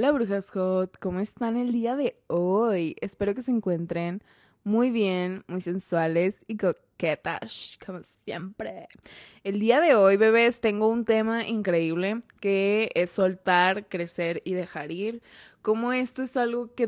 Hola brujas hot, ¿cómo están el día de hoy? Espero que se encuentren muy bien, muy sensuales y como siempre. El día de hoy, bebés, tengo un tema increíble que es soltar, crecer y dejar ir. Como esto es algo que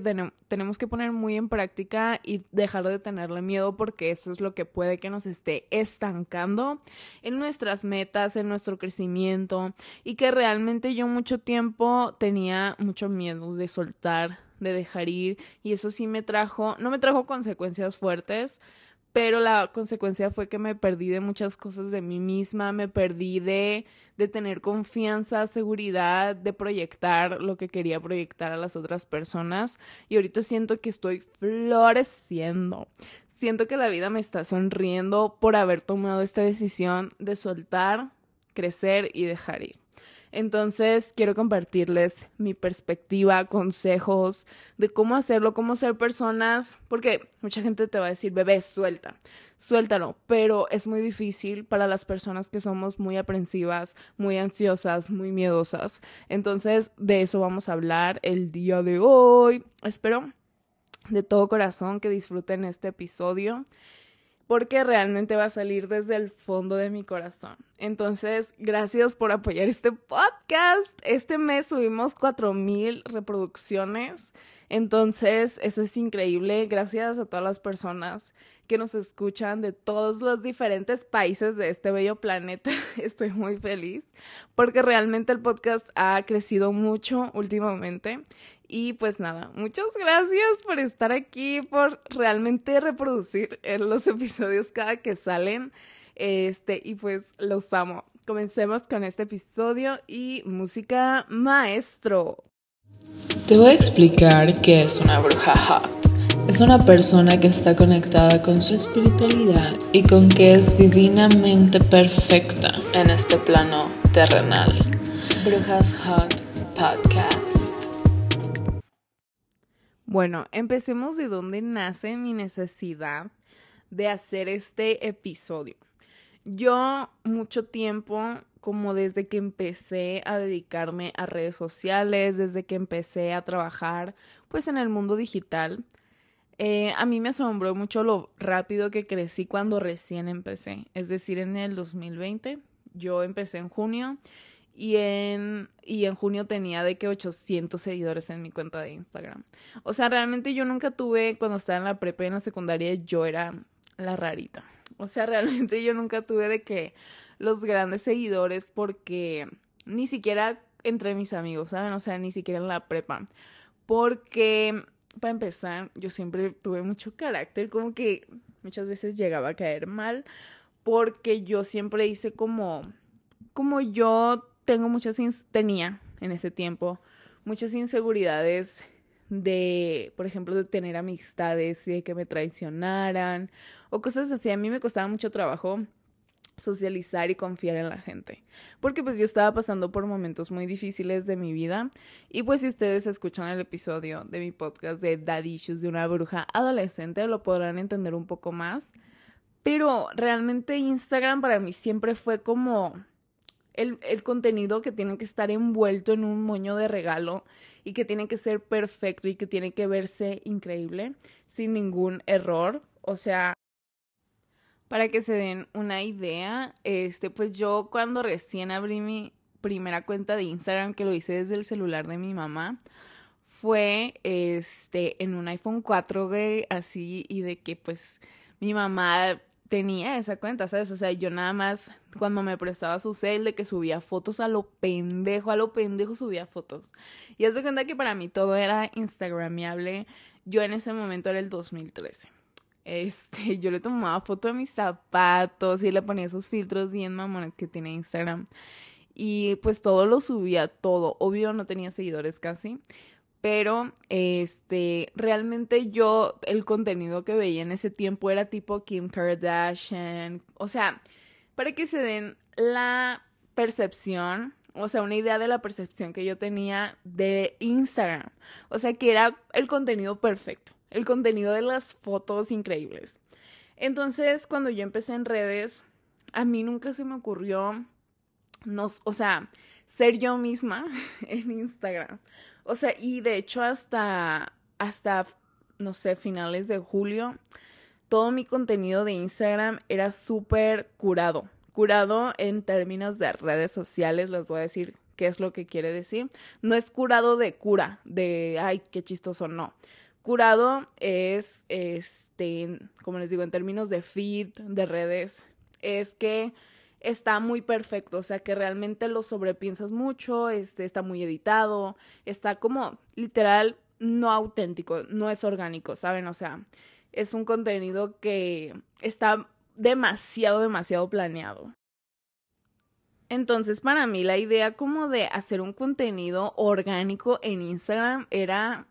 tenemos que poner muy en práctica y dejar de tenerle miedo porque eso es lo que puede que nos esté estancando en nuestras metas, en nuestro crecimiento y que realmente yo mucho tiempo tenía mucho miedo de soltar, de dejar ir y eso sí me trajo, no me trajo consecuencias fuertes, pero la consecuencia fue que me perdí de muchas cosas de mí misma, me perdí de, de tener confianza, seguridad, de proyectar lo que quería proyectar a las otras personas y ahorita siento que estoy floreciendo. Siento que la vida me está sonriendo por haber tomado esta decisión de soltar, crecer y dejar ir. Entonces, quiero compartirles mi perspectiva, consejos de cómo hacerlo, cómo ser personas, porque mucha gente te va a decir, bebé, suelta, suéltalo, pero es muy difícil para las personas que somos muy aprensivas, muy ansiosas, muy miedosas. Entonces, de eso vamos a hablar el día de hoy. Espero de todo corazón que disfruten este episodio porque realmente va a salir desde el fondo de mi corazón. Entonces, gracias por apoyar este podcast. Este mes subimos 4000 reproducciones. Entonces, eso es increíble. Gracias a todas las personas que nos escuchan de todos los diferentes países de este bello planeta. Estoy muy feliz porque realmente el podcast ha crecido mucho últimamente y pues nada, muchas gracias por estar aquí, por realmente reproducir eh, los episodios cada que salen. Este, y pues los amo. Comencemos con este episodio y música maestro. Te voy a explicar qué es una bruja hot. Es una persona que está conectada con su espiritualidad y con que es divinamente perfecta en este plano terrenal. Brujas Hot Podcast. Bueno, empecemos de dónde nace mi necesidad de hacer este episodio. Yo mucho tiempo, como desde que empecé a dedicarme a redes sociales, desde que empecé a trabajar pues en el mundo digital, eh, a mí me asombró mucho lo rápido que crecí cuando recién empecé, es decir, en el 2020. Yo empecé en junio y en, y en junio tenía de que 800 seguidores en mi cuenta de Instagram. O sea, realmente yo nunca tuve, cuando estaba en la prepa y en la secundaria, yo era la rarita. O sea, realmente yo nunca tuve de que los grandes seguidores porque ni siquiera entre mis amigos, ¿saben? O sea, ni siquiera en la prepa. Porque, para empezar, yo siempre tuve mucho carácter, como que muchas veces llegaba a caer mal, porque yo siempre hice como, como yo tengo muchas, tenía en ese tiempo muchas inseguridades de, por ejemplo, de tener amistades y de que me traicionaran o cosas así. A mí me costaba mucho trabajo socializar y confiar en la gente. Porque pues yo estaba pasando por momentos muy difíciles de mi vida. Y pues si ustedes escuchan el episodio de mi podcast de Issues de una bruja adolescente, lo podrán entender un poco más. Pero realmente Instagram para mí siempre fue como el, el, contenido que tiene que estar envuelto en un moño de regalo y que tiene que ser perfecto y que tiene que verse increíble sin ningún error. O sea, para que se den una idea, este, pues yo cuando recién abrí mi primera cuenta de Instagram, que lo hice desde el celular de mi mamá, fue este en un iPhone 4, g así, y de que pues mi mamá tenía esa cuenta, ¿sabes? O sea, yo nada más cuando me prestaba su cel de que subía fotos a lo pendejo, a lo pendejo subía fotos. Y haz de cuenta que para mí todo era instagramiable. Yo en ese momento era el 2013. Este, yo le tomaba foto de mis zapatos y le ponía esos filtros bien mamones que tiene Instagram. Y pues todo lo subía, todo. Obvio no tenía seguidores casi pero este realmente yo el contenido que veía en ese tiempo era tipo Kim Kardashian, o sea, para que se den la percepción, o sea, una idea de la percepción que yo tenía de Instagram, o sea, que era el contenido perfecto, el contenido de las fotos increíbles. Entonces, cuando yo empecé en redes, a mí nunca se me ocurrió nos, o sea, ser yo misma en Instagram. O sea, y de hecho hasta, hasta, no sé, finales de julio, todo mi contenido de Instagram era súper curado. Curado en términos de redes sociales, les voy a decir qué es lo que quiere decir. No es curado de cura, de, ay, qué chistoso, no. Curado es, este, como les digo, en términos de feed, de redes, es que está muy perfecto, o sea que realmente lo sobrepiensas mucho, este, está muy editado, está como literal no auténtico, no es orgánico, ¿saben? O sea, es un contenido que está demasiado, demasiado planeado. Entonces, para mí la idea como de hacer un contenido orgánico en Instagram era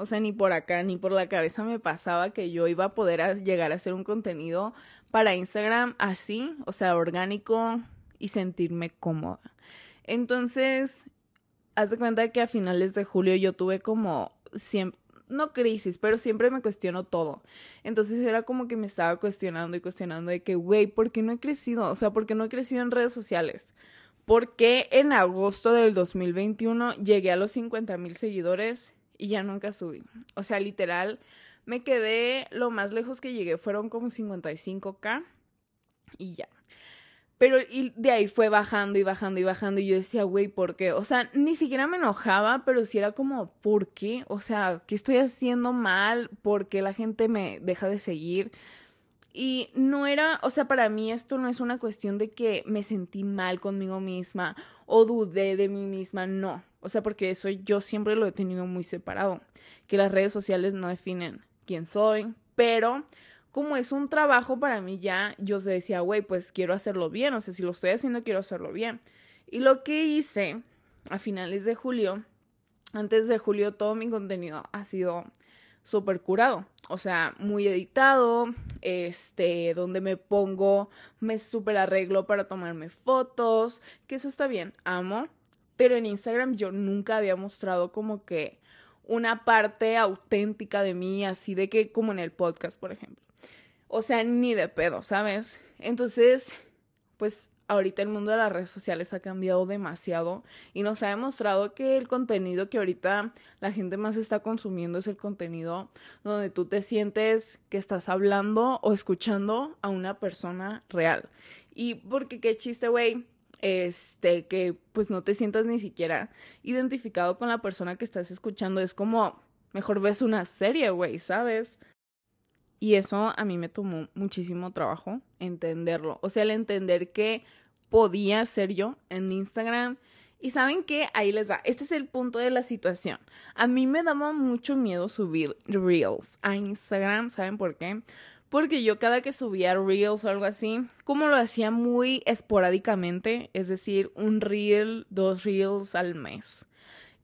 o sea, ni por acá ni por la cabeza me pasaba que yo iba a poder llegar a hacer un contenido para Instagram así, o sea, orgánico y sentirme cómoda. Entonces, haz de cuenta que a finales de julio yo tuve como siempre, no crisis, pero siempre me cuestiono todo. Entonces era como que me estaba cuestionando y cuestionando de que, güey, ¿por qué no he crecido? O sea, ¿por qué no he crecido en redes sociales? ¿Por qué en agosto del 2021 llegué a los 50 mil seguidores y ya nunca subí. O sea, literal, me quedé, lo más lejos que llegué fueron como 55k y ya. Pero y de ahí fue bajando y bajando y bajando y yo decía, güey, ¿por qué? O sea, ni siquiera me enojaba, pero sí era como, ¿por qué? O sea, ¿qué estoy haciendo mal? ¿Por qué la gente me deja de seguir? Y no era, o sea, para mí esto no es una cuestión de que me sentí mal conmigo misma o dudé de mí misma, no. O sea, porque eso yo siempre lo he tenido muy separado, que las redes sociales no definen quién soy, pero como es un trabajo para mí ya, yo decía, güey, pues quiero hacerlo bien, o sea, si lo estoy haciendo, quiero hacerlo bien. Y lo que hice a finales de julio, antes de julio, todo mi contenido ha sido súper curado, o sea, muy editado, este, donde me pongo, me súper arreglo para tomarme fotos, que eso está bien, amo, pero en Instagram yo nunca había mostrado como que una parte auténtica de mí, así de que como en el podcast, por ejemplo. O sea, ni de pedo, ¿sabes? Entonces, pues ahorita el mundo de las redes sociales ha cambiado demasiado y nos ha demostrado que el contenido que ahorita la gente más está consumiendo es el contenido donde tú te sientes que estás hablando o escuchando a una persona real. Y porque qué chiste, güey, este, que pues no te sientas ni siquiera identificado con la persona que estás escuchando. Es como, mejor ves una serie, güey, ¿sabes? Y eso a mí me tomó muchísimo trabajo entenderlo. O sea, el entender que podía ser yo en Instagram. Y saben que ahí les va. Este es el punto de la situación. A mí me daba mucho miedo subir reels a Instagram. ¿Saben por qué? Porque yo cada que subía reels o algo así, como lo hacía muy esporádicamente, es decir, un reel, dos reels al mes.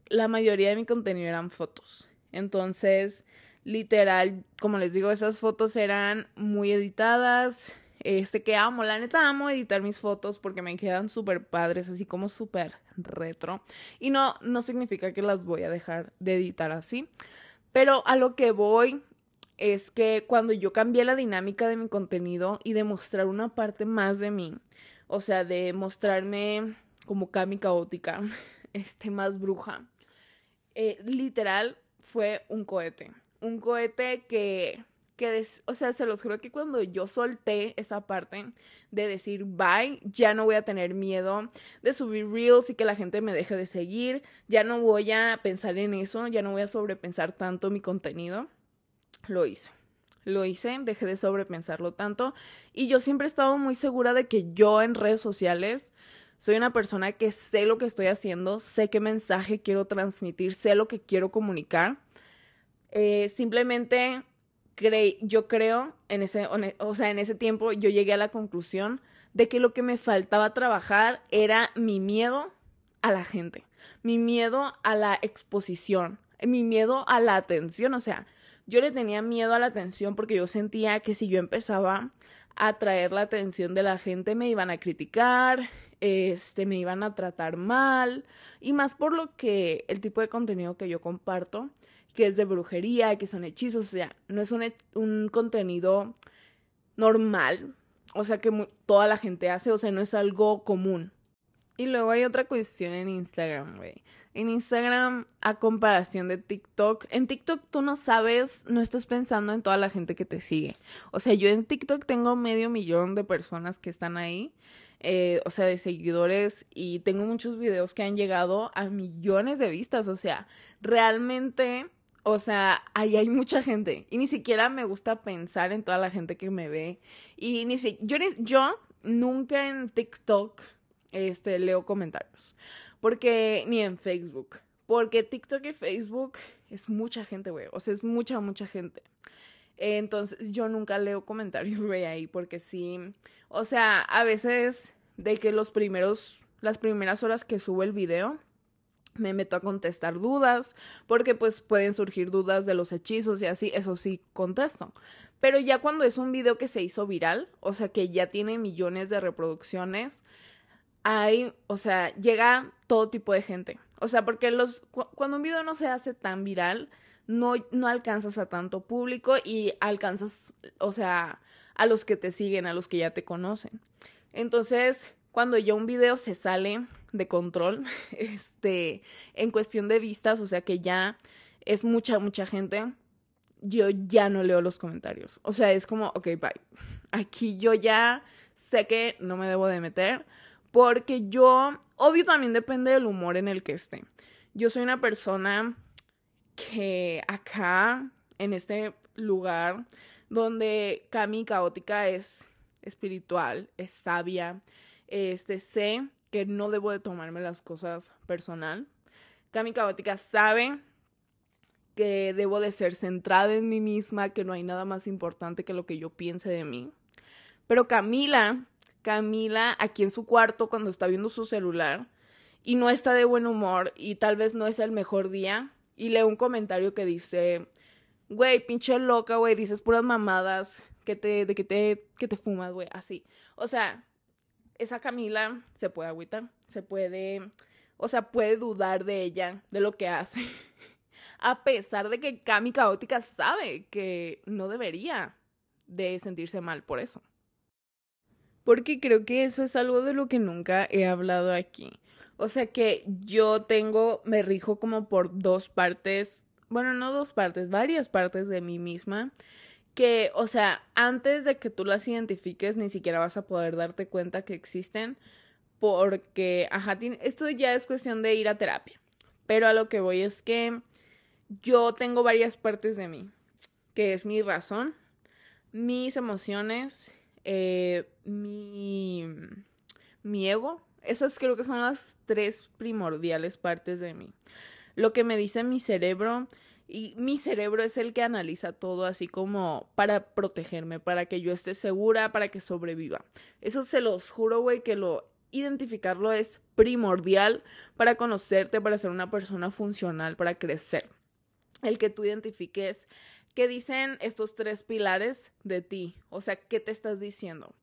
La mayoría de mi contenido eran fotos. Entonces, literal, como les digo, esas fotos eran muy editadas. Este que amo, la neta amo editar mis fotos porque me quedan súper padres, así como súper retro. Y no, no significa que las voy a dejar de editar así. Pero a lo que voy es que cuando yo cambié la dinámica de mi contenido y de mostrar una parte más de mí, o sea, de mostrarme como Cami caótica, este, más bruja, eh, literal fue un cohete. Un cohete que, que o sea, se los juro que cuando yo solté esa parte de decir bye, ya no voy a tener miedo de subir reels y que la gente me deje de seguir, ya no voy a pensar en eso, ya no voy a sobrepensar tanto mi contenido lo hice. Lo hice, dejé de sobrepensarlo tanto y yo siempre he estado muy segura de que yo en redes sociales soy una persona que sé lo que estoy haciendo, sé qué mensaje quiero transmitir, sé lo que quiero comunicar. Eh, simplemente yo creo, en ese, o sea, en ese tiempo yo llegué a la conclusión de que lo que me faltaba trabajar era mi miedo a la gente, mi miedo a la exposición, mi miedo a la atención, o sea, yo le tenía miedo a la atención porque yo sentía que si yo empezaba a atraer la atención de la gente me iban a criticar, este, me iban a tratar mal y más por lo que el tipo de contenido que yo comparto, que es de brujería, que son hechizos, o sea, no es un, un contenido normal, o sea, que toda la gente hace, o sea, no es algo común. Y luego hay otra cuestión en Instagram, güey. En Instagram, a comparación de TikTok, en TikTok tú no sabes, no estás pensando en toda la gente que te sigue. O sea, yo en TikTok tengo medio millón de personas que están ahí, eh, o sea, de seguidores, y tengo muchos videos que han llegado a millones de vistas. O sea, realmente, o sea, ahí hay mucha gente. Y ni siquiera me gusta pensar en toda la gente que me ve. Y ni si, yo, yo nunca en TikTok este, leo comentarios. Porque, ni en Facebook. Porque TikTok y Facebook es mucha gente, güey. O sea, es mucha, mucha gente. Entonces, yo nunca leo comentarios, güey, ahí. Porque sí. O sea, a veces de que los primeros, las primeras horas que subo el video, me meto a contestar dudas, porque pues pueden surgir dudas de los hechizos y así, eso sí contesto. Pero ya cuando es un video que se hizo viral, o sea que ya tiene millones de reproducciones, hay, o sea, llega todo tipo de gente. O sea, porque los, cuando un video no se hace tan viral, no, no alcanzas a tanto público y alcanzas, o sea, a los que te siguen, a los que ya te conocen. Entonces, cuando ya un video se sale de control, este, en cuestión de vistas, o sea que ya es mucha, mucha gente, yo ya no leo los comentarios. O sea, es como, ok, bye. Aquí yo ya sé que no me debo de meter porque yo, obvio también depende del humor en el que esté. Yo soy una persona que acá, en este lugar, donde Cami Caótica es espiritual, es sabia, este, sé que no debo de tomarme las cosas personal. Cami Caótica sabe que debo de ser centrada en mí misma, que no hay nada más importante que lo que yo piense de mí. Pero Camila Camila aquí en su cuarto cuando está viendo su celular y no está de buen humor y tal vez no es el mejor día y lee un comentario que dice, güey, pinche loca, güey, dices puras mamadas que te, de que te, que te fumas, güey, así. O sea, esa Camila se puede agüitar, se puede, o sea, puede dudar de ella, de lo que hace. A pesar de que Cami Caótica sabe que no debería de sentirse mal por eso porque creo que eso es algo de lo que nunca he hablado aquí. O sea que yo tengo, me rijo como por dos partes, bueno, no dos partes, varias partes de mí misma, que, o sea, antes de que tú las identifiques, ni siquiera vas a poder darte cuenta que existen, porque, ajá, esto ya es cuestión de ir a terapia. Pero a lo que voy es que yo tengo varias partes de mí, que es mi razón, mis emociones eh, mi, mi ego. Esas creo que son las tres primordiales partes de mí. Lo que me dice mi cerebro, y mi cerebro es el que analiza todo así como para protegerme, para que yo esté segura, para que sobreviva. Eso se los juro, güey, que lo identificarlo es primordial para conocerte, para ser una persona funcional, para crecer. El que tú identifiques ¿Qué dicen estos tres pilares de ti? O sea, ¿qué te estás diciendo?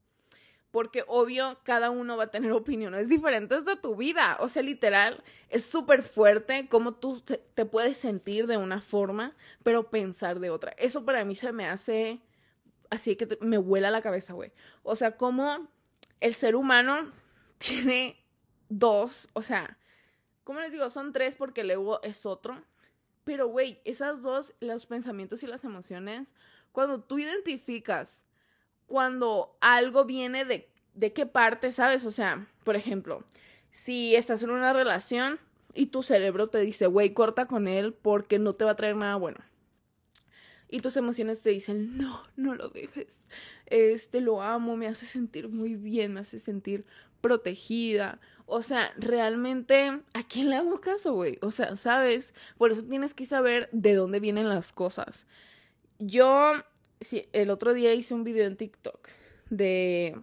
Porque obvio, cada uno va a tener opiniones diferentes de tu vida. O sea, literal, es súper fuerte cómo tú te, puedes sentir de una forma, pero pensar de otra. Eso para mí se me hace así que me vuela la cabeza, güey. O sea, cómo el ser humano tiene dos, o sea, ¿cómo les digo? Son tres porque el ego es otro. Pero, güey, esas dos, los pensamientos y las emociones, cuando tú identificas cuando algo viene de, de qué parte, ¿sabes? O sea, por ejemplo, si estás en una relación y tu cerebro te dice, güey, corta con él porque no te va a traer nada bueno. Y tus emociones te dicen, no, no lo dejes. Este, lo amo, me hace sentir muy bien, me hace sentir protegida. O sea, realmente, ¿a quién le hago caso, güey? O sea, ¿sabes? Por eso tienes que saber de dónde vienen las cosas. Yo, sí, el otro día hice un video en TikTok de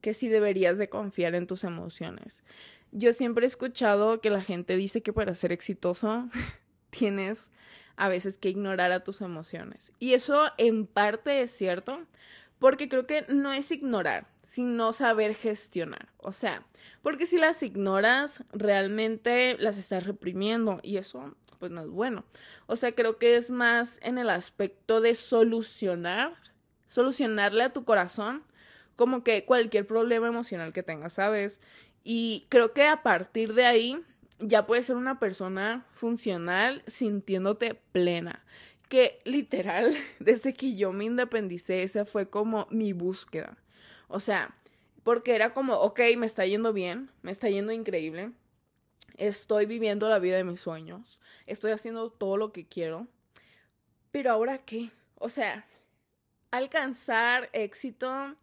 que sí deberías de confiar en tus emociones. Yo siempre he escuchado que la gente dice que para ser exitoso tienes a veces que ignorar a tus emociones. Y eso en parte es cierto, porque creo que no es ignorar, sino saber gestionar. O sea, porque si las ignoras, realmente las estás reprimiendo y eso pues no es bueno. O sea, creo que es más en el aspecto de solucionar, solucionarle a tu corazón como que cualquier problema emocional que tengas, ¿sabes? Y creo que a partir de ahí ya puedes ser una persona funcional sintiéndote plena. Que literal, desde que yo me independicé, esa fue como mi búsqueda. O sea, porque era como, ok, me está yendo bien, me está yendo increíble, estoy viviendo la vida de mis sueños, estoy haciendo todo lo que quiero, pero ahora qué? O sea, alcanzar éxito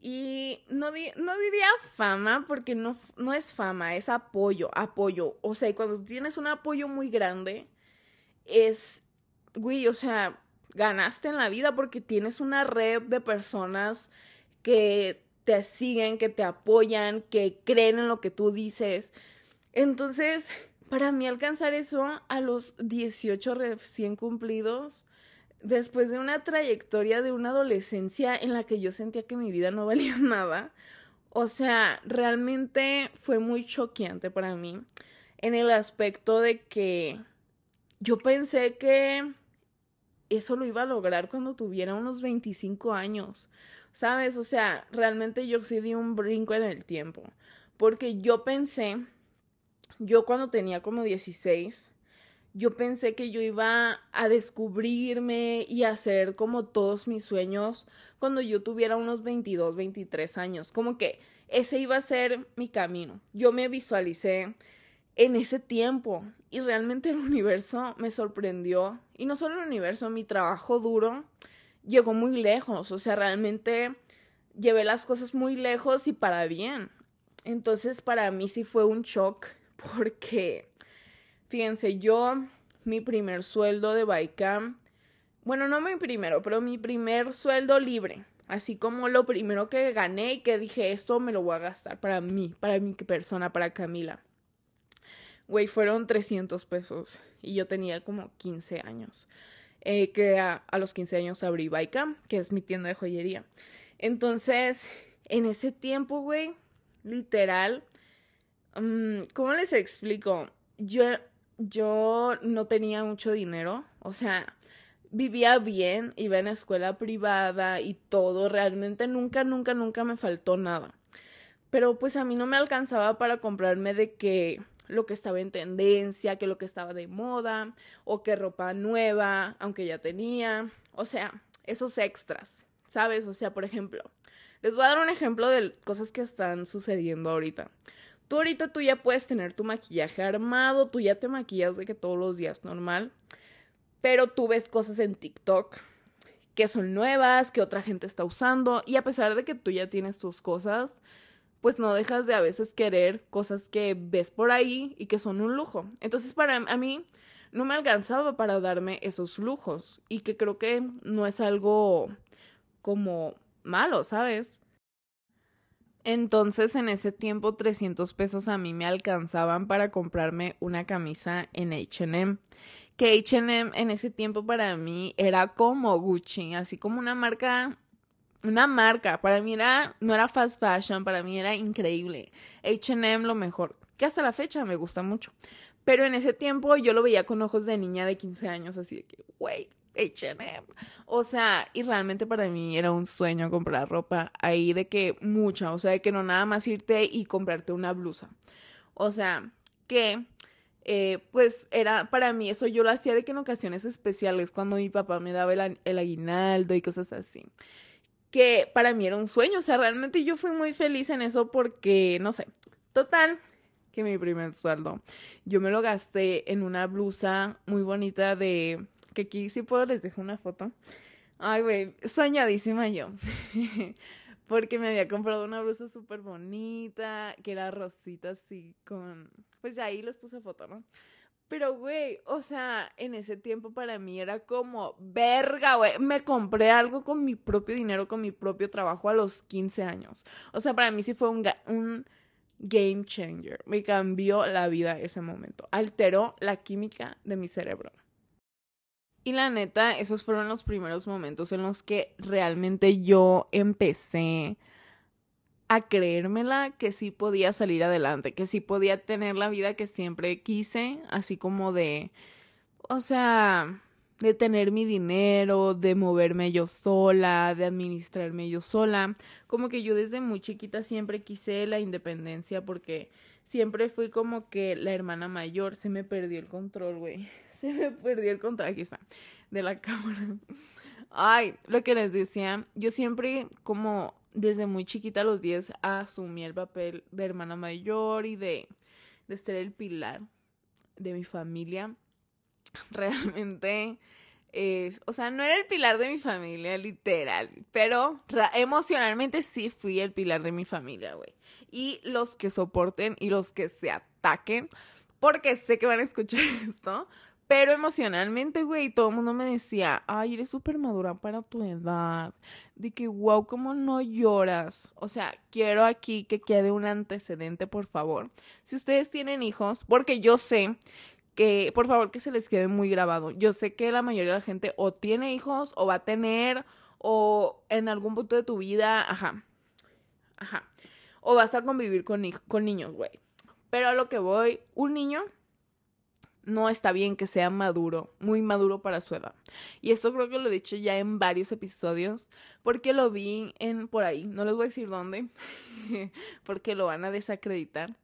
y no, no diría fama porque no, no es fama, es apoyo, apoyo. O sea, cuando tienes un apoyo muy grande, es, güey, o sea, ganaste en la vida porque tienes una red de personas que te siguen, que te apoyan, que creen en lo que tú dices. Entonces, para mí alcanzar eso a los 18 recién cumplidos, después de una trayectoria de una adolescencia en la que yo sentía que mi vida no valía nada, o sea, realmente fue muy choqueante para mí en el aspecto de que yo pensé que eso lo iba a lograr cuando tuviera unos 25 años, ¿sabes? O sea, realmente yo sí di un brinco en el tiempo, porque yo pensé, yo cuando tenía como 16, yo pensé que yo iba a descubrirme y hacer como todos mis sueños cuando yo tuviera unos 22, 23 años. Como que ese iba a ser mi camino. Yo me visualicé en ese tiempo y realmente el universo me sorprendió. Y no solo el universo, mi trabajo duro llegó muy lejos. O sea, realmente llevé las cosas muy lejos y para bien. Entonces para mí sí fue un shock porque Fíjense, yo, mi primer sueldo de Baicam, bueno, no mi primero, pero mi primer sueldo libre, así como lo primero que gané y que dije, esto me lo voy a gastar para mí, para mi persona, para Camila. Güey, fueron 300 pesos y yo tenía como 15 años. Eh, que a, los 15 años abrí Baicam, que es mi tienda de joyería. Entonces, en ese tiempo, güey, literal, mm, ¿cómo les explico? Yo yo no tenía mucho dinero, o sea, vivía bien, iba en escuela privada y todo, realmente nunca, nunca, nunca me faltó nada. Pero pues a mí no me alcanzaba para comprarme de que lo que estaba en tendencia, que lo que estaba de moda, o que ropa nueva, aunque ya tenía, o sea, esos extras, ¿sabes? O sea, por ejemplo, les voy a dar un ejemplo de cosas que están sucediendo ahorita. Tú ahorita tú ya puedes tener tu maquillaje armado, tú ya te maquillas de que todos los días normal, pero tú ves cosas en TikTok que son nuevas, que otra gente está usando y a pesar de que tú ya tienes tus cosas, pues no dejas de a veces querer cosas que ves por ahí y que son un lujo. Entonces para a mí no me alcanzaba para darme esos lujos y que creo que no es algo como malo, ¿sabes? Entonces en ese tiempo 300 pesos a mí me alcanzaban para comprarme una camisa en HM. Que HM en ese tiempo para mí era como Gucci, así como una marca, una marca. Para mí era, no era fast fashion, para mí era increíble. HM lo mejor, que hasta la fecha me gusta mucho. Pero en ese tiempo yo lo veía con ojos de niña de 15 años, así de que, güey, HM. O sea, y realmente para mí era un sueño comprar ropa ahí de que mucha, o sea, de que no nada más irte y comprarte una blusa. O sea, que eh, pues era para mí eso yo lo hacía de que en ocasiones especiales cuando mi papá me daba el, el aguinaldo y cosas así. Que para mí era un sueño, o sea, realmente yo fui muy feliz en eso porque, no sé, total, que mi primer sueldo. Yo me lo gasté en una blusa muy bonita de que aquí sí puedo les dejo una foto. Ay, güey, soñadísima yo. Porque me había comprado una blusa súper bonita, que era rosita así con... Pues ahí les puse foto, ¿no? Pero, güey, o sea, en ese tiempo para mí era como, verga, güey, me compré algo con mi propio dinero, con mi propio trabajo a los 15 años. O sea, para mí sí fue un, game changer. Me cambió la vida ese momento. Alteró la química de mi cerebro. Y la neta, esos fueron los primeros momentos en los que realmente yo empecé a creérmela que sí podía salir adelante, que sí podía tener la vida que siempre quise, así como de, o sea, de tener mi dinero, de moverme yo sola, de administrarme yo sola. Como que yo desde muy chiquita siempre quise la independencia porque siempre fui como que la hermana mayor. Se me perdió el control, güey. Se me perdió el control. Aquí está, de la cámara. Ay, lo que les decía, yo siempre como desde muy chiquita a los 10 asumí el papel de hermana mayor y de, de ser el pilar de mi familia. Realmente es, o sea, no era el pilar de mi familia, literal, pero emocionalmente sí fui el pilar de mi familia, güey. Y los que soporten y los que se ataquen, porque sé que van a escuchar esto, pero emocionalmente, güey, todo el mundo me decía, ay, eres súper madura para tu edad. De que, wow, ¿cómo no lloras? O sea, quiero aquí que quede un antecedente, por favor. Si ustedes tienen hijos, porque yo sé que, por favor, que se les quede muy grabado. Yo sé que la mayoría de la gente o tiene hijos o va a tener o en algún punto de tu vida, ajá, ajá, o vas a convivir con, con niños, güey. Pero a lo que voy, un niño no está bien que sea maduro, muy maduro para su edad. Y esto creo que lo he dicho ya en varios episodios, porque lo vi en por ahí, no les voy a decir dónde, porque lo van a desacreditar.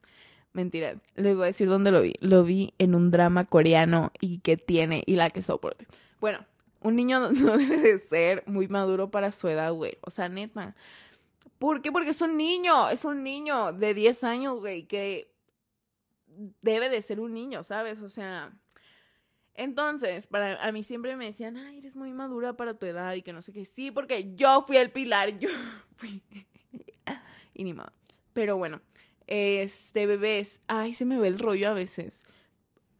Mentira, les voy a decir dónde lo vi. Lo vi en un drama coreano y que tiene y la que soporte. Bueno, un niño no debe de ser muy maduro para su edad, güey. O sea, neta. ¿Por qué? Porque es un niño, es un niño de 10 años, güey, que debe de ser un niño, ¿sabes? O sea, entonces, para a mí siempre me decían, ay, eres muy madura para tu edad y que no sé qué. Sí, porque yo fui el pilar, yo fui. y ni modo. Pero bueno, este, bebés, ay, se me ve el rollo a veces.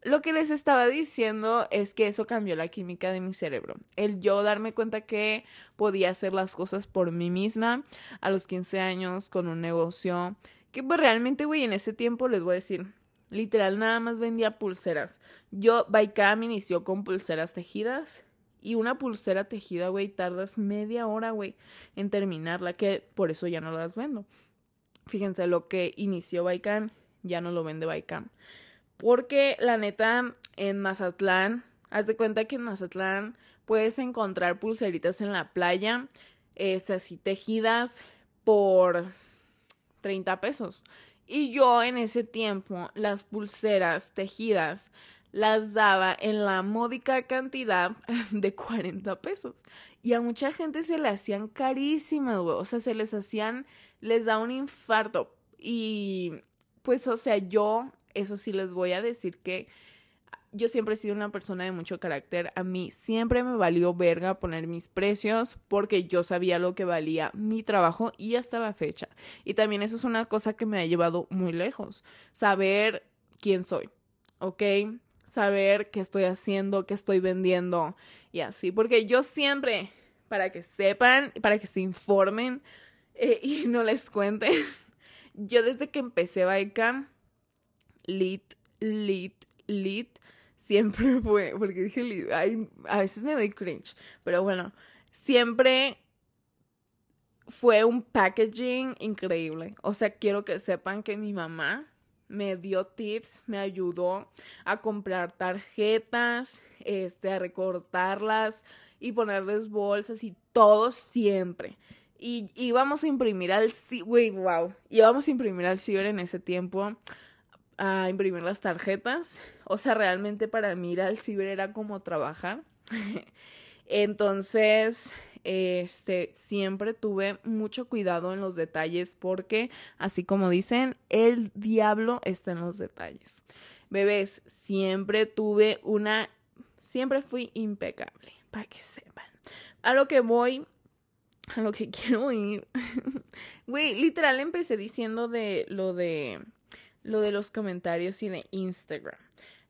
Lo que les estaba diciendo es que eso cambió la química de mi cerebro. El yo darme cuenta que podía hacer las cosas por mí misma a los 15 años con un negocio que pues realmente, güey, en ese tiempo les voy a decir, Literal, nada más vendía pulseras. Yo, Baikam inició con pulseras tejidas. Y una pulsera tejida, güey, tardas media hora, güey, en terminarla, que por eso ya no las vendo. Fíjense, lo que inició Baikam, ya no lo vende Baikam. Porque la neta, en Mazatlán, haz de cuenta que en Mazatlán puedes encontrar pulseritas en la playa, este, así tejidas por 30 pesos. Y yo en ese tiempo las pulseras tejidas las daba en la módica cantidad de 40 pesos. Y a mucha gente se le hacían carísimas, güey. O sea, se les hacían, les da un infarto. Y pues, o sea, yo, eso sí les voy a decir que yo siempre he sido una persona de mucho carácter. A mí siempre me valió verga poner mis precios porque yo sabía lo que valía mi trabajo y hasta la fecha. Y también eso es una cosa que me ha llevado muy lejos. Saber quién soy, ¿ok? Saber qué estoy haciendo, qué estoy vendiendo y así. Porque yo siempre, para que sepan, para que se informen eh, y no les cuenten, yo desde que empecé Baika, lit, lit, lit, siempre fue, porque dije, ay, a veces me doy cringe, pero bueno, siempre fue un packaging increíble. O sea, quiero que sepan que mi mamá me dio tips, me ayudó a comprar tarjetas, este, a recortarlas y ponerles bolsas y todo siempre. Y íbamos a imprimir al, güey, wow, íbamos a imprimir al ciber en ese tiempo a imprimir las tarjetas. O sea, realmente para mí ir al ciber era como trabajar. Entonces, este, siempre tuve mucho cuidado en los detalles porque, así como dicen, el diablo está en los detalles. Bebés, siempre tuve una, siempre fui impecable, para que sepan. A lo que voy, a lo que quiero ir. Güey, literal empecé diciendo de lo de lo de los comentarios y de Instagram.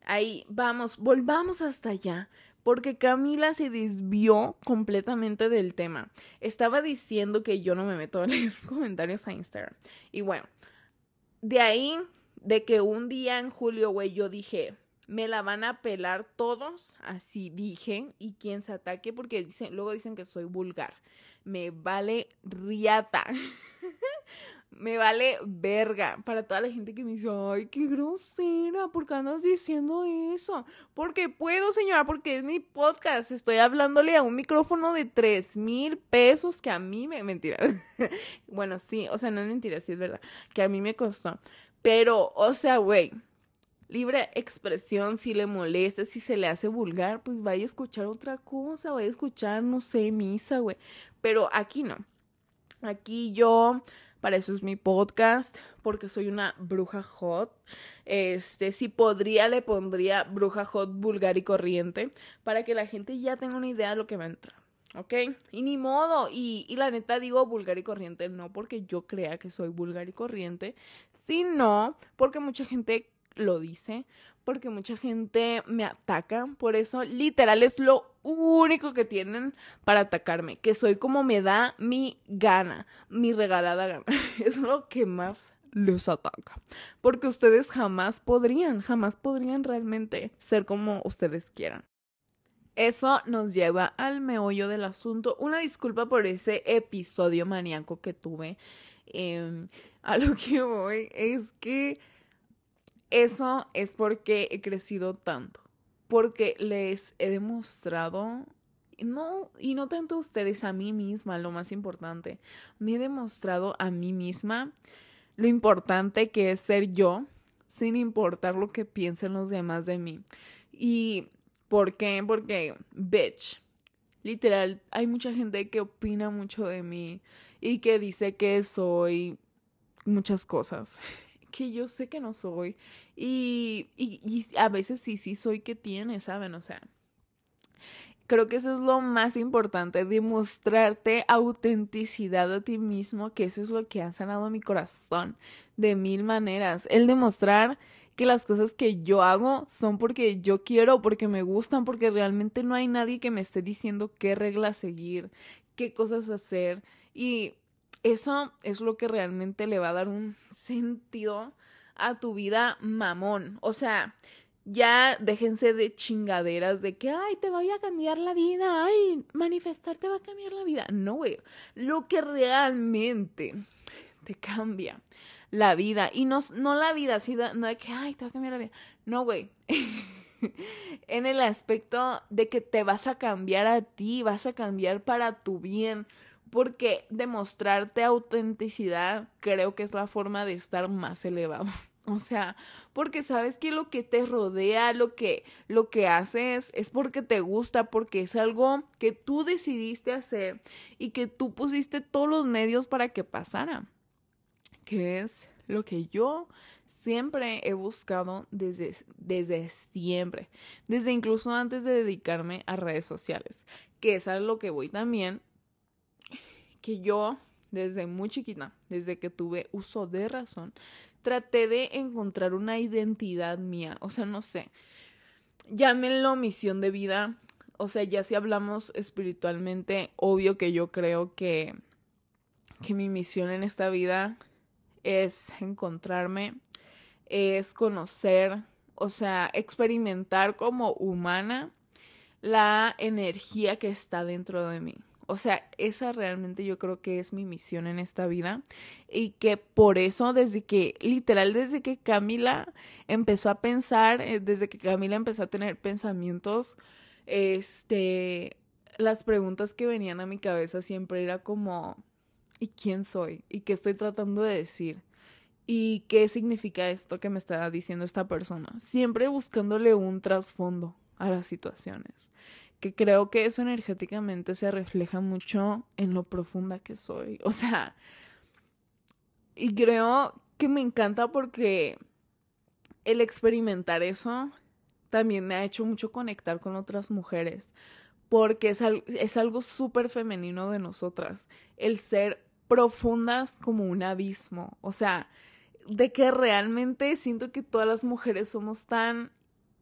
Ahí vamos, volvamos hasta allá, porque Camila se desvió completamente del tema. Estaba diciendo que yo no me meto a leer comentarios a Instagram. Y bueno, de ahí, de que un día en julio, güey, yo dije, me la van a pelar todos, así dije, y quien se ataque, porque dicen, luego dicen que soy vulgar. Me vale riata. Me vale verga para toda la gente que me dice, ay, qué grosera, ¿por qué andas diciendo eso? Porque puedo, señora, porque es mi podcast. Estoy hablándole a un micrófono de tres mil pesos que a mí me... Mentira. bueno, sí, o sea, no es mentira, sí es verdad. Que a mí me costó. Pero, o sea, güey, libre expresión, si le molesta, si se le hace vulgar, pues vaya a escuchar otra cosa, vaya a escuchar, no sé, misa, güey. Pero aquí no. Aquí yo para eso es mi podcast, porque soy una bruja hot. Este, si podría, le pondría bruja hot vulgar y corriente, para que la gente ya tenga una idea de lo que va a entrar. ¿Ok? Y ni modo. Y, y la neta digo vulgar y corriente, no porque yo crea que soy vulgar y corriente, sino porque mucha gente lo dice, porque mucha gente me ataca, por eso literal es lo único que tienen para atacarme, que soy como me da mi gana, mi regalada gana, es lo que más les ataca, porque ustedes jamás podrían, jamás podrían realmente ser como ustedes quieran. Eso nos lleva al meollo del asunto. Una disculpa por ese episodio maníaco que tuve. Em, a lo que voy es que eso es porque he crecido tanto, porque les he demostrado, no, y no tanto a ustedes, a mí misma, lo más importante, me he demostrado a mí misma lo importante que es ser yo, sin importar lo que piensen los demás de mí. ¿Y por qué? Porque, bitch, literal, hay mucha gente que opina mucho de mí y que dice que soy muchas cosas que yo sé que no soy. Y, y, a veces sí, sí soy que tiene, ¿saben? O sea, creo que eso es lo más importante, demostrarte autenticidad a ti mismo, que eso es lo que ha sanado mi corazón de mil maneras. El demostrar que las cosas que yo hago son porque yo quiero, porque me gustan, porque realmente no hay nadie que me esté diciendo qué reglas seguir, qué cosas hacer. Y eso es lo que realmente le va a dar un sentido a tu vida mamón. O sea, ya déjense de chingaderas de que, ay, te voy a cambiar la vida, ay, manifestar te va a cambiar la vida. No, güey. Lo que realmente te cambia la vida. Y no, no la vida así, no de que, ay, te va a cambiar la vida. No, güey. en el aspecto de que te vas a cambiar a ti, vas a cambiar para tu bien porque demostrarte autenticidad creo que es la forma de estar más elevado. O sea, porque sabes que lo que te rodea, lo que, lo que haces es porque te gusta, porque es algo que tú decidiste hacer y que tú pusiste todos los medios para que pasara. Que es lo que yo siempre he buscado desde, desde siempre, desde incluso antes de dedicarme a redes sociales, que es a lo que voy también que yo desde muy chiquita, desde que tuve uso de razón, traté de encontrar una identidad mía, o sea, no sé, llámenlo misión de vida, o sea, ya si hablamos espiritualmente, obvio que yo creo que, que mi misión en esta vida es encontrarme, es conocer, o sea, experimentar como humana la energía que está dentro de mí. O sea, esa realmente yo creo que es mi misión en esta vida y que por eso desde que, literal, desde que Camila empezó a pensar, eh, desde que Camila empezó a tener pensamientos, este, las preguntas que venían a mi cabeza siempre era como, ¿y quién soy? ¿Y qué estoy tratando de decir? ¿Y qué significa esto que me está diciendo esta persona? Siempre buscándole un trasfondo a las situaciones que creo que eso energéticamente se refleja mucho en lo profunda que soy. O sea, y creo que me encanta porque el experimentar eso también me ha hecho mucho conectar con otras mujeres, porque es, es algo súper femenino de nosotras, el ser profundas como un abismo, o sea, de que realmente siento que todas las mujeres somos tan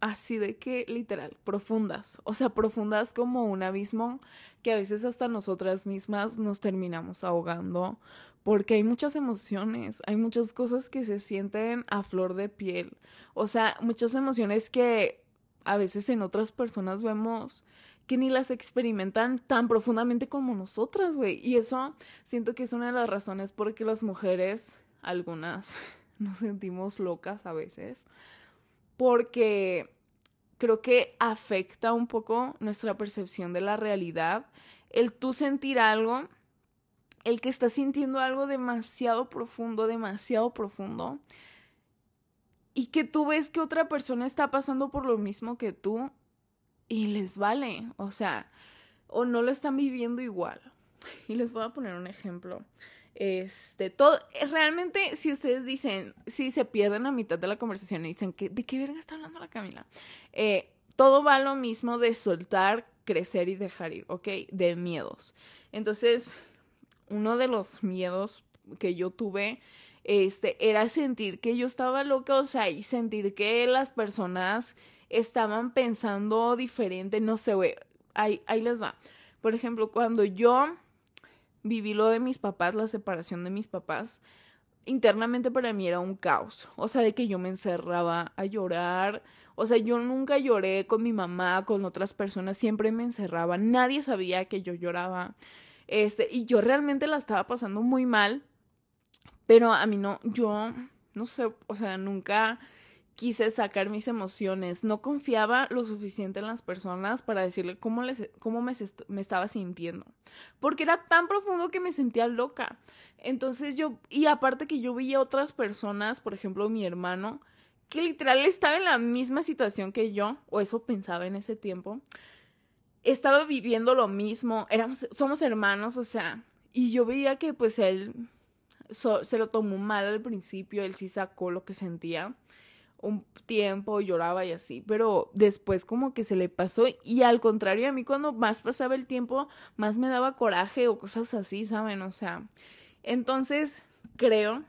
así de que literal, profundas, o sea, profundas como un abismo que a veces hasta nosotras mismas nos terminamos ahogando porque hay muchas emociones, hay muchas cosas que se sienten a flor de piel, o sea, muchas emociones que a veces en otras personas vemos que ni las experimentan tan profundamente como nosotras, güey. Y eso siento que es una de las razones por que las mujeres algunas nos sentimos locas a veces, porque creo que afecta un poco nuestra percepción de la realidad. El tú sentir algo, el que estás sintiendo algo demasiado profundo, demasiado profundo, y que tú ves que otra persona está pasando por lo mismo que tú y les vale, o sea, o no lo están viviendo igual. Y les voy a poner un ejemplo. Este, todo, realmente, si ustedes dicen, si se pierden a mitad de la conversación y dicen que, ¿de qué verga está hablando la Camila? Eh, todo va lo mismo de soltar, crecer y dejar ir, ¿ok? De miedos. Entonces, uno de los miedos que yo tuve, este, era sentir que yo estaba loca, o sea, y sentir que las personas estaban pensando diferente, no sé, güey, ahí, ahí les va. Por ejemplo, cuando yo viví lo de mis papás, la separación de mis papás, internamente para mí era un caos. O sea, de que yo me encerraba a llorar. O sea, yo nunca lloré con mi mamá, con otras personas, siempre me encerraba. Nadie sabía que yo lloraba. Este, y yo realmente la estaba pasando muy mal. Pero a mí no, yo no sé, o sea, nunca quise sacar mis emociones, no confiaba lo suficiente en las personas para decirle cómo, les, cómo me, me, estaba sintiendo, porque era tan profundo que me sentía loca. Entonces yo, y aparte que yo veía otras personas, por ejemplo mi hermano, que literal estaba en la misma situación que yo, o eso pensaba en ese tiempo, estaba viviendo lo mismo, éramos, somos hermanos, o sea, y yo veía que pues él se lo tomó mal al principio, él sí sacó lo que sentía un tiempo, lloraba y así, pero después como que se le pasó y al contrario a mí cuando más pasaba el tiempo, más me daba coraje o cosas así, ¿saben? O sea, entonces creo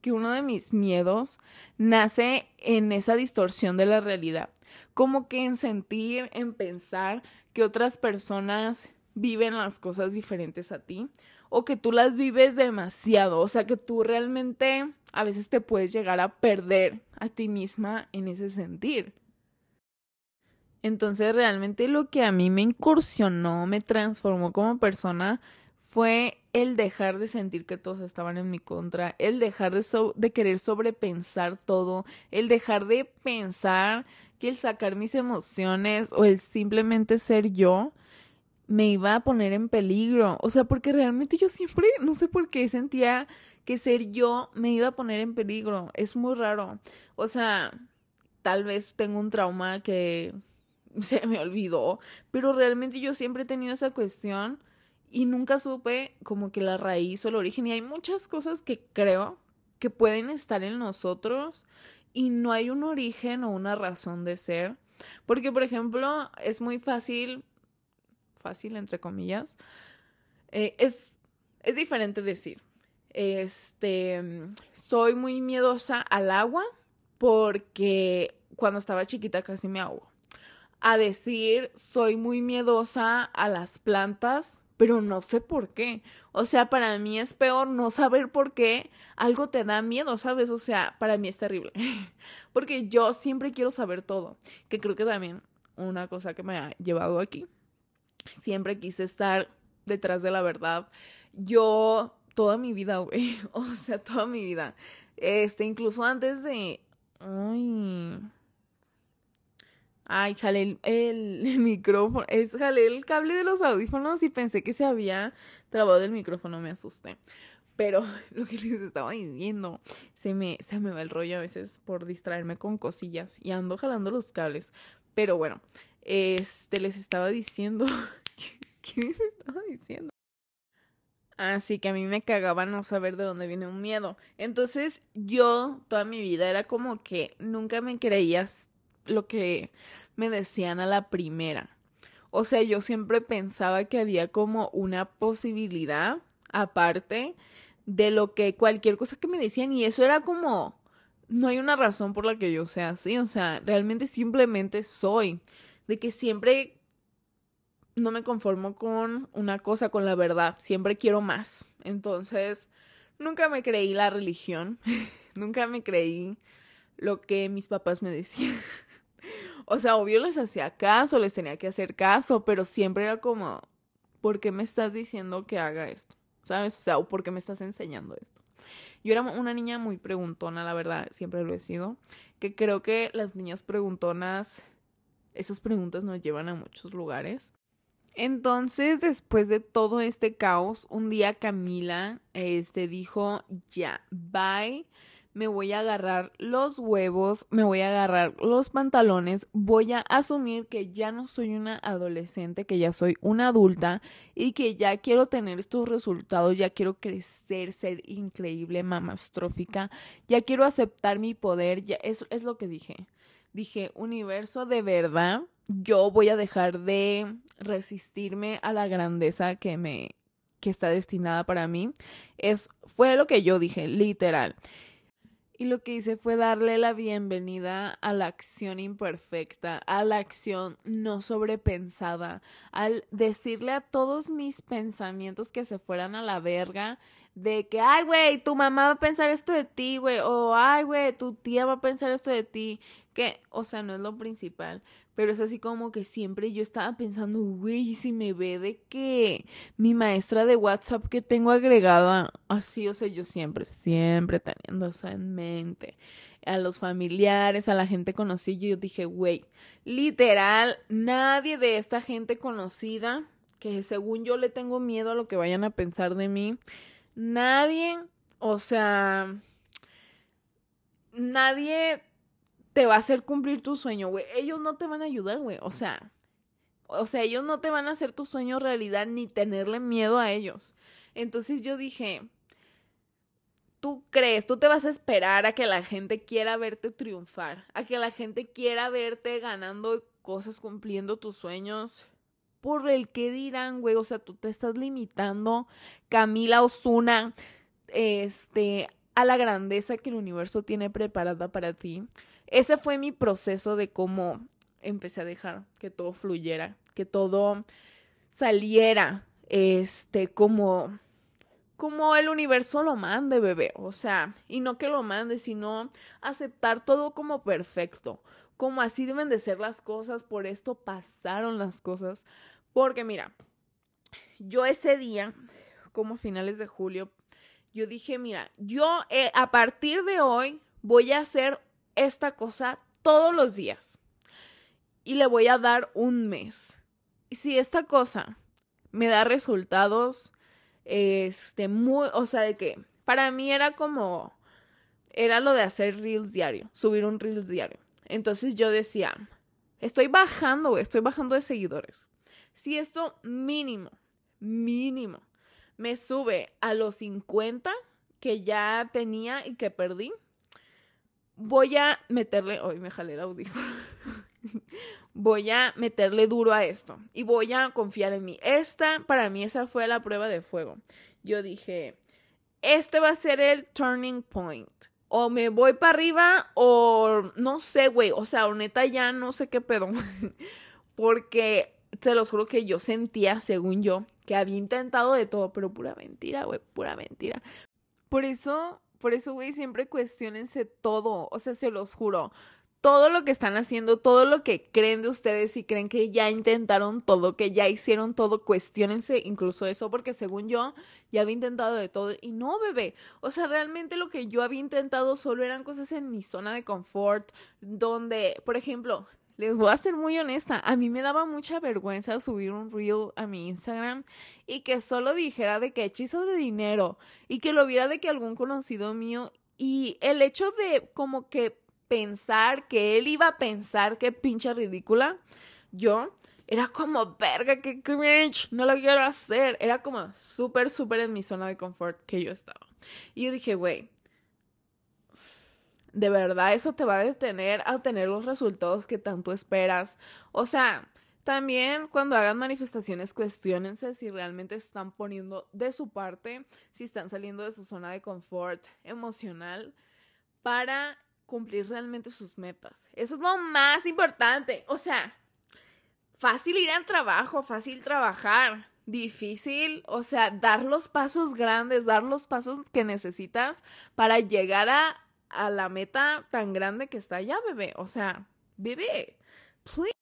que uno de mis miedos nace en esa distorsión de la realidad, como que en sentir, en pensar que otras personas viven las cosas diferentes a ti o que tú las vives demasiado, o sea, que tú realmente a veces te puedes llegar a perder a ti misma en ese sentir. Entonces realmente lo que a mí me incursionó, me transformó como persona, fue el dejar de sentir que todos estaban en mi contra, el dejar de, de querer sobrepensar todo, el dejar de pensar que el sacar mis emociones o el simplemente ser yo me iba a poner en peligro. O sea, porque realmente yo siempre, no sé por qué sentía que ser yo me iba a poner en peligro. Es muy raro. O sea, tal vez tengo un trauma que se me olvidó, pero realmente yo siempre he tenido esa cuestión y nunca supe como que la raíz o el origen. Y hay muchas cosas que creo que pueden estar en nosotros y no hay un origen o una razón de ser. Porque, por ejemplo, es muy fácil fácil, entre comillas, eh, es, es diferente decir, este, soy muy miedosa al agua porque cuando estaba chiquita casi me ahogo. A decir, soy muy miedosa a las plantas, pero no sé por qué. O sea, para mí es peor no saber por qué algo te da miedo, ¿sabes? O sea, para mí es terrible. Porque yo siempre quiero saber todo, que creo que también una cosa que me ha llevado aquí siempre quise estar detrás de la verdad. Yo toda mi vida, güey, o sea, toda mi vida. Este, incluso antes de ay Ay, jalé el, el, micrófono, es jalé el cable de los audífonos y pensé que se había trabado el micrófono, me asusté. Pero lo que les estaba diciendo, se me, se me va el rollo a veces por distraerme con cosillas y ando jalando los cables. Pero bueno, este, les estaba diciendo. ¿Qué, les estaba diciendo? Así que a mí me cagaba no saber de dónde viene un miedo. Entonces yo toda mi vida era como que nunca me creías lo que me decían a la primera. O sea, yo siempre pensaba que había como una posibilidad aparte de lo que cualquier cosa que me decían y eso era como no hay una razón por la que yo sea así, o sea, realmente simplemente soy de que siempre no me conformo con una cosa, con la verdad, siempre quiero más. Entonces, nunca me creí la religión, nunca me creí lo que mis papás me decían. o sea, obvio les hacía caso, les tenía que hacer caso, pero siempre era como, ¿por qué me estás diciendo que haga esto? ¿Sabes? O sea, ¿o por qué me estás enseñando esto? Yo era una niña muy preguntona, la verdad, siempre lo he sido. Que creo que las niñas preguntonas, esas preguntas nos llevan a muchos lugares. Entonces, después de todo este caos, un día Camila este, dijo, ya, bye me voy a agarrar los huevos, me voy a agarrar los pantalones, voy a asumir que ya no soy una adolescente, que ya soy una adulta y que ya quiero tener estos resultados, ya quiero crecer, ser increíble, mamastrófica, ya quiero aceptar mi poder, ya eso es lo que dije. Dije, universo de verdad, yo voy a dejar de resistirme a la grandeza que me que está destinada para mí. Es fue lo que yo dije, literal. Y lo que hice fue darle la bienvenida a la acción imperfecta, a la acción no sobrepensada, al decirle a todos mis pensamientos que se fueran a la verga, de que, ay, güey, tu mamá va a pensar esto de ti, güey, o ay, güey, tu tía va a pensar esto de ti, o sea, no es lo principal, pero es así como que siempre yo estaba pensando, güey, si me ve de que mi maestra de WhatsApp que tengo agregada, así, o sea, yo siempre, siempre teniendo eso en mente. A los familiares, a la gente conocida, yo dije, güey, literal, nadie de esta gente conocida, que según yo le tengo miedo a lo que vayan a pensar de mí, nadie, o sea, nadie te va a hacer cumplir tu sueño, güey. Ellos no te van a ayudar, güey. O sea, o sea, ellos no te van a hacer tu sueño realidad ni tenerle miedo a ellos. Entonces yo dije, tú crees, tú te vas a esperar a que la gente quiera verte triunfar, a que la gente quiera verte ganando cosas, cumpliendo tus sueños. Por el que dirán, güey, o sea, tú te estás limitando, Camila Osuna, este, a la grandeza que el universo tiene preparada para ti. Ese fue mi proceso de cómo empecé a dejar que todo fluyera, que todo saliera, este, como, como el universo lo mande, bebé. O sea, y no que lo mande, sino aceptar todo como perfecto, como así deben de ser las cosas, por esto pasaron las cosas. Porque mira, yo ese día, como finales de julio, yo dije, mira, yo eh, a partir de hoy voy a hacer esta cosa todos los días y le voy a dar un mes. Y si esta cosa me da resultados, este, muy, o sea, de que para mí era como, era lo de hacer reels diario, subir un reels diario. Entonces yo decía, estoy bajando, estoy bajando de seguidores. Si esto mínimo, mínimo, me sube a los 50 que ya tenía y que perdí, voy a meterle, hoy me jalé el audífono, voy a meterle duro a esto y voy a confiar en mí. Esta, para mí, esa fue la prueba de fuego. Yo dije, este va a ser el turning point. O me voy para arriba o no sé, güey. O sea, neta ya no sé qué pedo. Porque se los juro que yo sentía, según yo, que había intentado de todo, pero pura mentira, güey, pura mentira. Por eso por eso, güey, siempre cuestionense todo. O sea, se los juro. Todo lo que están haciendo, todo lo que creen de ustedes y creen que ya intentaron todo, que ya hicieron todo, cuestionense incluso eso, porque según yo ya había intentado de todo. Y no, bebé. O sea, realmente lo que yo había intentado solo eran cosas en mi zona de confort, donde, por ejemplo, les voy a ser muy honesta, a mí me daba mucha vergüenza subir un reel a mi Instagram y que solo dijera de que hechizo de dinero y que lo viera de que algún conocido mío y el hecho de como que pensar que él iba a pensar que pinche ridícula, yo era como, verga, que cringe, no lo quiero hacer. Era como súper, súper en mi zona de confort que yo estaba. Y yo dije, güey, de verdad eso te va a detener a tener los resultados que tanto esperas. O sea, también cuando hagan manifestaciones, cuestionense si realmente están poniendo de su parte, si están saliendo de su zona de confort emocional para cumplir realmente sus metas. Eso es lo más importante. O sea, fácil ir al trabajo, fácil trabajar, difícil, o sea, dar los pasos grandes, dar los pasos que necesitas para llegar a a la meta tan grande que está allá, bebé. O sea, bebé, please.